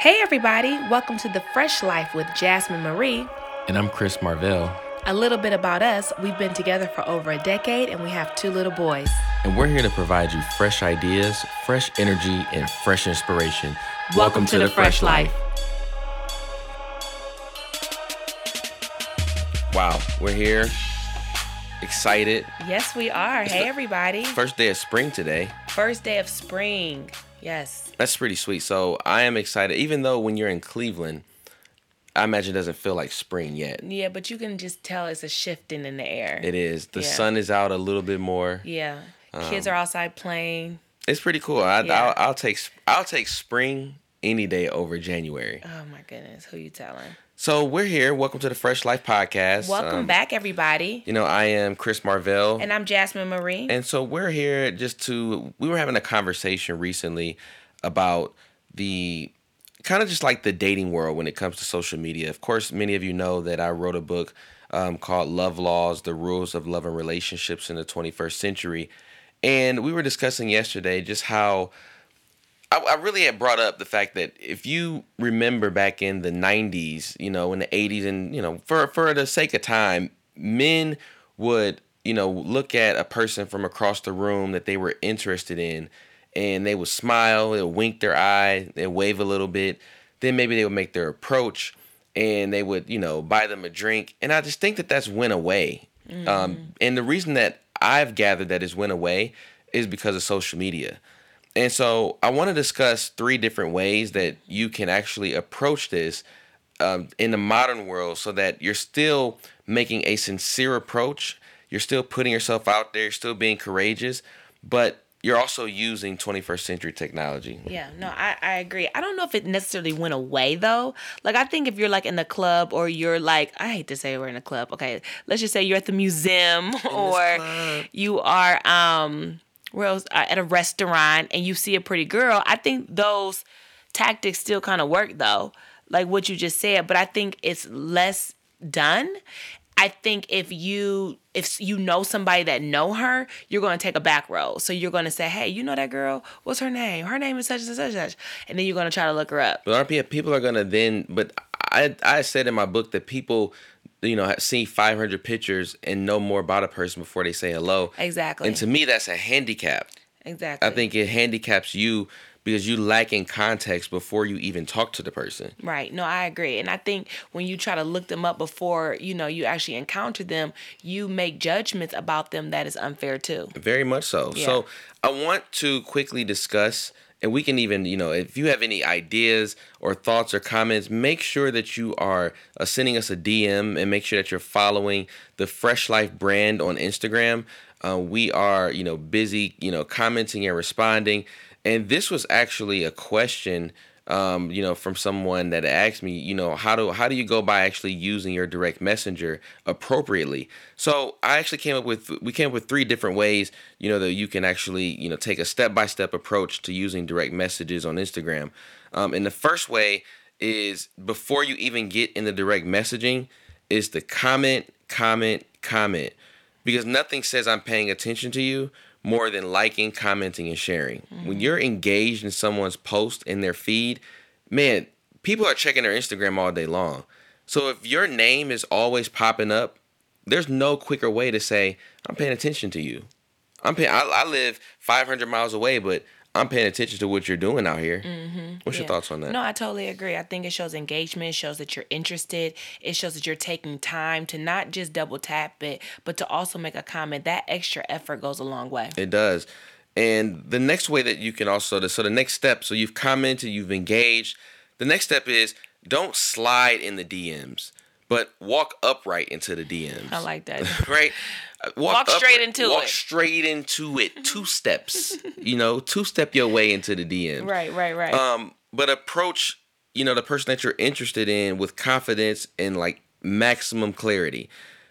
Hey, everybody, welcome to The Fresh Life with Jasmine Marie. And I'm Chris Marvell. A little bit about us we've been together for over a decade and we have two little boys. And we're here to provide you fresh ideas, fresh energy, and fresh inspiration. Welcome, welcome to, to, The, the Fresh, Fresh Life. Life. Wow, we're here. Excited. Yes, we are. It's hey, everybody. First day of spring today. First day of spring. Yes. That's pretty sweet. So I am excited, even though when you're in Cleveland, I imagine it doesn't feel like spring yet. Yeah, but you can just tell it's a shifting in the air. It is. The yeah. sun is out a little bit more. Yeah. Um, Kids are outside playing. It's pretty cool. I, yeah. I'll, I'll take I'll take spring any day over January. Oh my goodness, who you telling? So we're here. Welcome to the Fresh Life Podcast. Welcome um, back, everybody. You know, I am Chris Marvell. And I'm Jasmine Marie. And so we're here just to we were having a conversation recently about the kind of just like the dating world when it comes to social media. Of course, many of you know that I wrote a book um, called Love Laws The Rules of Love and Relationships in the 21st Century. And we were discussing yesterday just how I, I, really had brought up the fact that if you remember back in the 90s, you know, in the 80s, and, you know, for, for the sake of time, men would, you know, look at a person from across the room that they were interested in and they would smile, they would wink their eye, they wave a little bit. Then maybe they would make their approach and they would, you know, buy them a drink. And I just think that that's went away. Mm-hmm. Um, and the reason that I've gathered that is went away is because of social media. And so I want to discuss three different ways that you can actually approach this um, in the modern world so that you're still making a sincere approach. You're still putting yourself out there, you're still being courageous, but you're also using 21st century technology. Yeah, no, I, I agree. I don't know if it necessarily went away though. Like I think if you're like in the club or you're like I hate to say we're in a club. Okay, let's just say you're at the museum in or you are um where uh, at a restaurant and you see a pretty girl, I think those tactics still kind of work though, like what you just said. But I think it's less done. I think if you if you know somebody that know her, you're to take a back row. So you're to say, "Hey, you know that girl? What's her name? Her name is such and such and such," and then you're to try to look her up. But people are to then? But I I said in my book that people you know, see 500 pictures and know more about a person before they say hello. Exactly. And to me, that's a handicap. Exactly. I think it handicaps you because you lack in context before you even talk to the person. Right. No, I agree. And I think when you try to look them up before, you know, you actually encounter them, you make judgments about them that is unfair too. Very much so. Yeah. So I want to quickly discuss and we can even you know if you have any ideas or thoughts or comments make sure that you are uh, sending us a dm and make sure that you're following the fresh life brand on instagram. Uh, we are you know busy you know commenting and responding. And this was actually a question um, you know, from someone that asked me, you know, how do how do you go by actually using your direct messenger appropriately? So I actually came up with we came up with three different ways, you know, that you can actually you know take a step by step approach to using direct messages on Instagram. Um, and the first way is before you even get in the direct messaging is the comment, comment, comment, because nothing says I'm paying attention to you more than liking, commenting, and sharing. Mm-hmm. When you're engaged in someone's post in their feed, man, people are checking their Instagram all day long. So if your name is always popping up, there's no quicker way to say, I'm paying attention to you. I'm paying I, I live 500 miles away, but I'm paying attention to what you're doing out here. Mm-hmm. What's yeah. your thoughts on that? No, I totally agree. I think it shows engagement, shows that you're interested, it shows that you're taking time to not just double tap it, but to also make a comment. That extra effort goes a long way. It does. And the next way that you can also, so the next step, so you've commented, you've engaged. The next step is don't slide in the DMs, but walk upright into the DMs. I like that. right? Walk, walk straight into walk it. Walk straight into it. Two steps. you know, two step your way into the DM. Right, right, right. Um, but approach, you know, the person that you're interested in with confidence and like maximum clarity.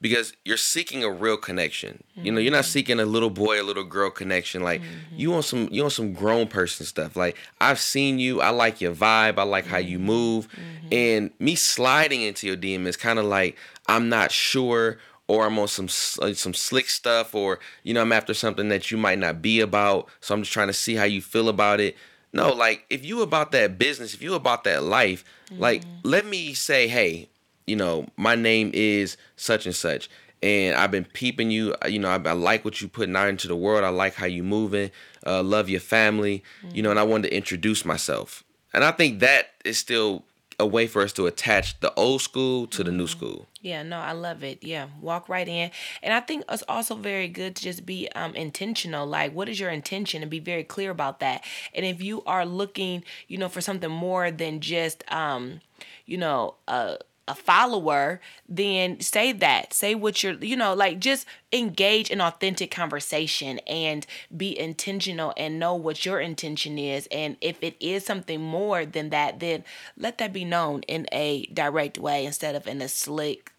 Because you're seeking a real connection. Mm-hmm. You know, you're not mm-hmm. seeking a little boy a little girl connection. Like mm-hmm. you want some you want some grown person stuff. Like I've seen you, I like your vibe, I like how you mm-hmm. move. Mm-hmm. And me sliding into your DM is kind of like I'm not sure or I'm on some uh, some slick stuff, or you know I'm after something that you might not be about. So I'm just trying to see how you feel about it. No, like if you about that business, if you about that life, mm-hmm. like let me say, hey, you know, my name is such and such, and I've been peeping you. You know, I, I like what you putting out into the world. I like how you moving. Uh, love your family. Mm-hmm. You know, and I wanted to introduce myself, and I think that is still a way for us to attach the old school to the new mm-hmm. school. Yeah, no, I love it. Yeah, walk right in. And I think it's also very good to just be um intentional. Like what is your intention and be very clear about that. And if you are looking, you know, for something more than just um, you know, uh a follower, then say that. Say what you're, you know, like just engage in authentic conversation and be intentional and know what your intention is. And if it is something more than that, then let that be known in a direct way instead of in a slick,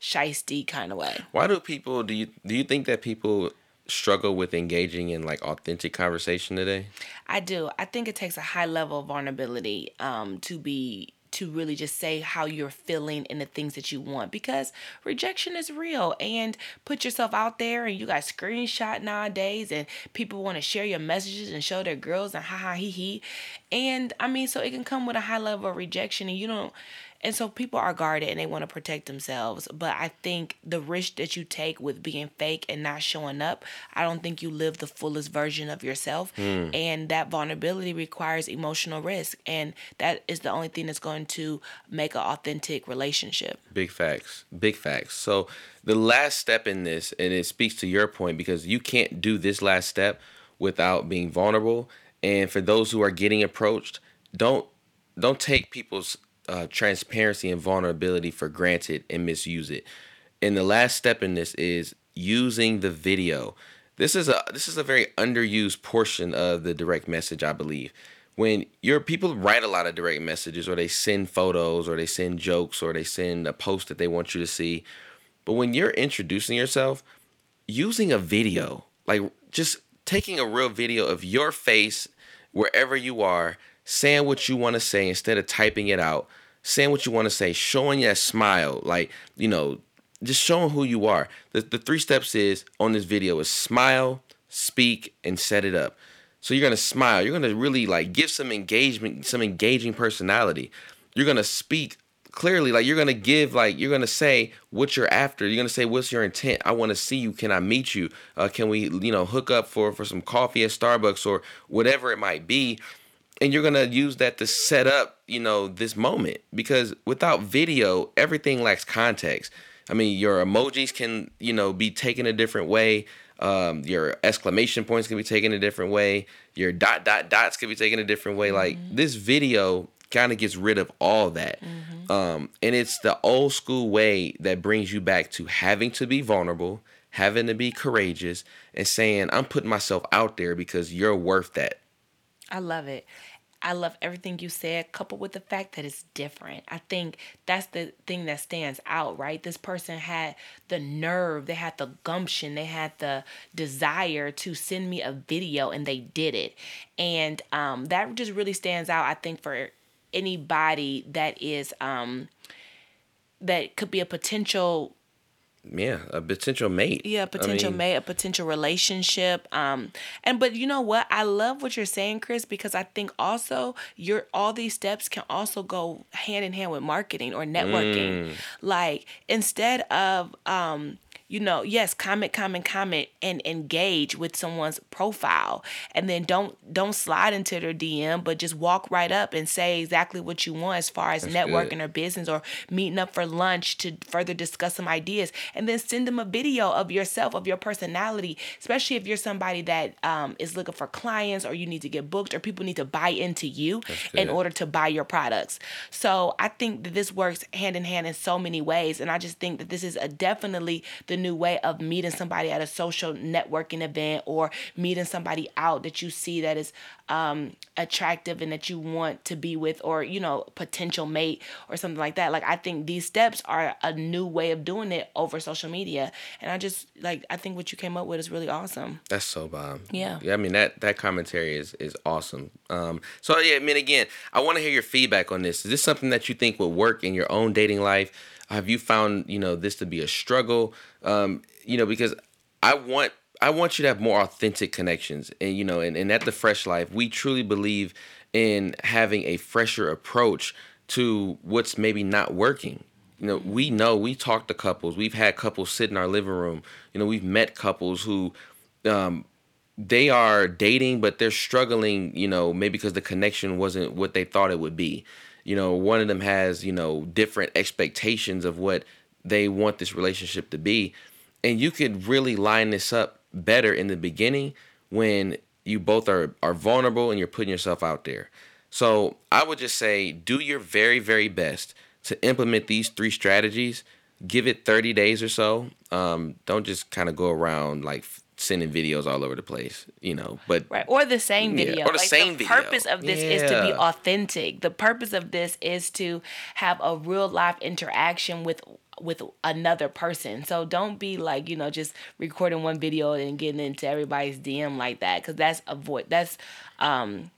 shisty kind of way. Why do people do you do you think that people struggle with engaging in like authentic conversation today? I do. I think it takes a high level of vulnerability um to be to really just say how you're feeling and the things that you want because rejection is real. And put yourself out there and you got screenshot nowadays and people want to share your messages and show their girls and ha ha he he. And I mean so it can come with a high level of rejection and you don't and so people are guarded and they want to protect themselves. But I think the risk that you take with being fake and not showing up, I don't think you live the fullest version of yourself. Mm. And that vulnerability requires emotional risk. And that is the only thing that's going to make an authentic relationship. Big facts. Big facts. So the last step in this, and it speaks to your point because you can't do this last step without being vulnerable. And for those who are getting approached, don't don't take people's uh, transparency and vulnerability for granted and misuse it. And the last step in this is using the video. This is a this is a very underused portion of the direct message, I believe. When your people write a lot of direct messages, or they send photos, or they send jokes, or they send a post that they want you to see, but when you're introducing yourself, using a video, like just taking a real video of your face wherever you are, saying what you want to say instead of typing it out, saying what you want to say, showing that smile, like, you know, just showing who you are. The, the three steps is on this video is smile, speak, and set it up. So you're gonna smile. You're gonna really like give some engagement, some engaging personality. You're gonna speak clearly, like you're gonna give, like you're gonna say what you're after. You're gonna say what's your intent. I want to see you. Can I meet you? Uh, can we, you know, hook up for for some coffee at Starbucks or whatever it might be and you're gonna use that to set up you know this moment. Because without video everything lacks context. I mean your emojis can you know be taken a different way. Um, your exclamation points can be taken a different way. Your dot dot dots can be taken a different way. Mm-hmm. like this video kind of gets rid of all that. Mm-hmm. um, and it's the old school way that brings you back to having to be vulnerable having to be courageous and saying i'm putting myself out there because you're worth that I love it. I love everything you said, coupled with the fact that it's different. I think that's the thing that stands out, right? This person had the nerve, they had the gumption, they had the desire to send me a video, and they did it. And um, that just really stands out, I think, for anybody that is um, that could be a potential yeah a potential mate. Yeah potential I mean, mate a potential relationship um and but you know what? I love what you're saying chris because i think also your all these steps can also go hand in hand with marketing or networking. Mm. like instead of um you know, yes, comment, comment, comment, and engage with someone's profile, and then don't don't slide into their DM, but just walk right up and say exactly what you want as far as That's networking good. or business or meeting up for lunch to further discuss some ideas, and then send them a video of yourself of your personality, especially if you're somebody that um, is looking for clients or you need to get booked or people need to buy into you in order to buy your products. So I think that this works hand in hand in so many ways, and I just think that this is a definitely the new way of meeting somebody at a social networking event or meeting somebody out that you see that is um, attractive and that you want to be with or you know potential mate or something like that. Like i think these steps are a new way of doing it over social media. And i just like i think what you came up with is really awesome. That's so bomb yeah. Yeah i mean that that commentary is is awesome. Um so yeah i mean again i want to hear your feedback on this. Is this something that you think would work in your own dating life have you found you know this to be a struggle um, you know because i want I want you to have more authentic connections. And, you know, and, and at the Fresh Life, we truly believe in having a fresher approach to what's maybe not working. You know, we know we talk to couples. We've had couples sit in our living room. You know, we've met couples who um, they are dating, but they're struggling, you know, maybe because the connection wasn't what they thought it would be. You know, one of them has, you know, different expectations of what they want this relationship to be. And you could really line this up better in the beginning when you both are are vulnerable and you're putting yourself out there. So I would just say do your very, very best to implement these three strategies. Give it 30 days or so. Um, don't just kind of go around like sending videos all over the place, you know. But right, or the same video. Yeah, or the like same the video. purpose of this is to be authentic. The purpose of this is to have a real life interaction with with another person. So don't be like you know just recording one video and getting into everybody's DM like that because that's avoid that's um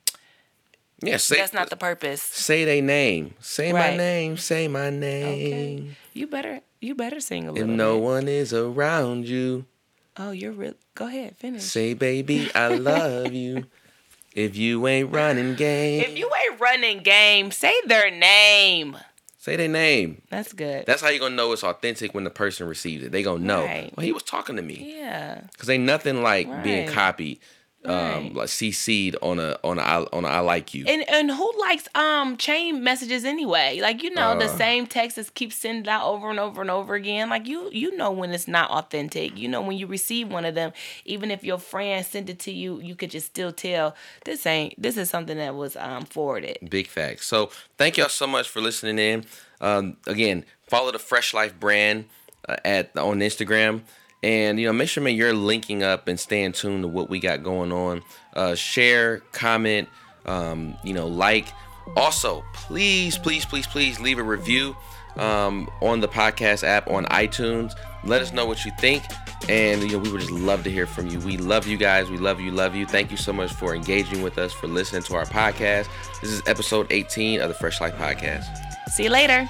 yeah, say, that's not the purpose. say their name. Say my name. Say my name. Okay, you better you better sing a little. Bit. If no bit. one is around you, Oh, you're real. Go ahead, finish. say baby I love you. If you ain't running game, if you ain't running game, say their name. say their name. That's good. That's how you're gonna know it's authentic when the person receives it. They gonna know. Right. Well, he was talking to me. yeah. Cause ain't nothing like being Right. um, Right. like CC'd on a on a on a I like you. And and who likes um chain messages anyway? Like you know the Uh. same text that keeps sending out over and over and over again. Like you you know when it's not authentic. You know when you receive one of them, even if your friend sent it to you, you could just still tell this ain't this is something that was um forwarded. Big facts. So thank y'all so much for listening in. Um, again, follow the Fresh Life brand uh, at on Instagram, and you know make sure man you're linking up and staying tuned to what we got going on. Uh, share, comment, um, you know, like. Also, please, please, please, please leave a review um, on the podcast app on iTunes. Let us know what you think. And you know, we would just love to hear from you. We love you guys. We love you, love you. Thank you so much for engaging with us, for listening to our podcast. This is episode 18 of the Fresh Life Podcast. See you later.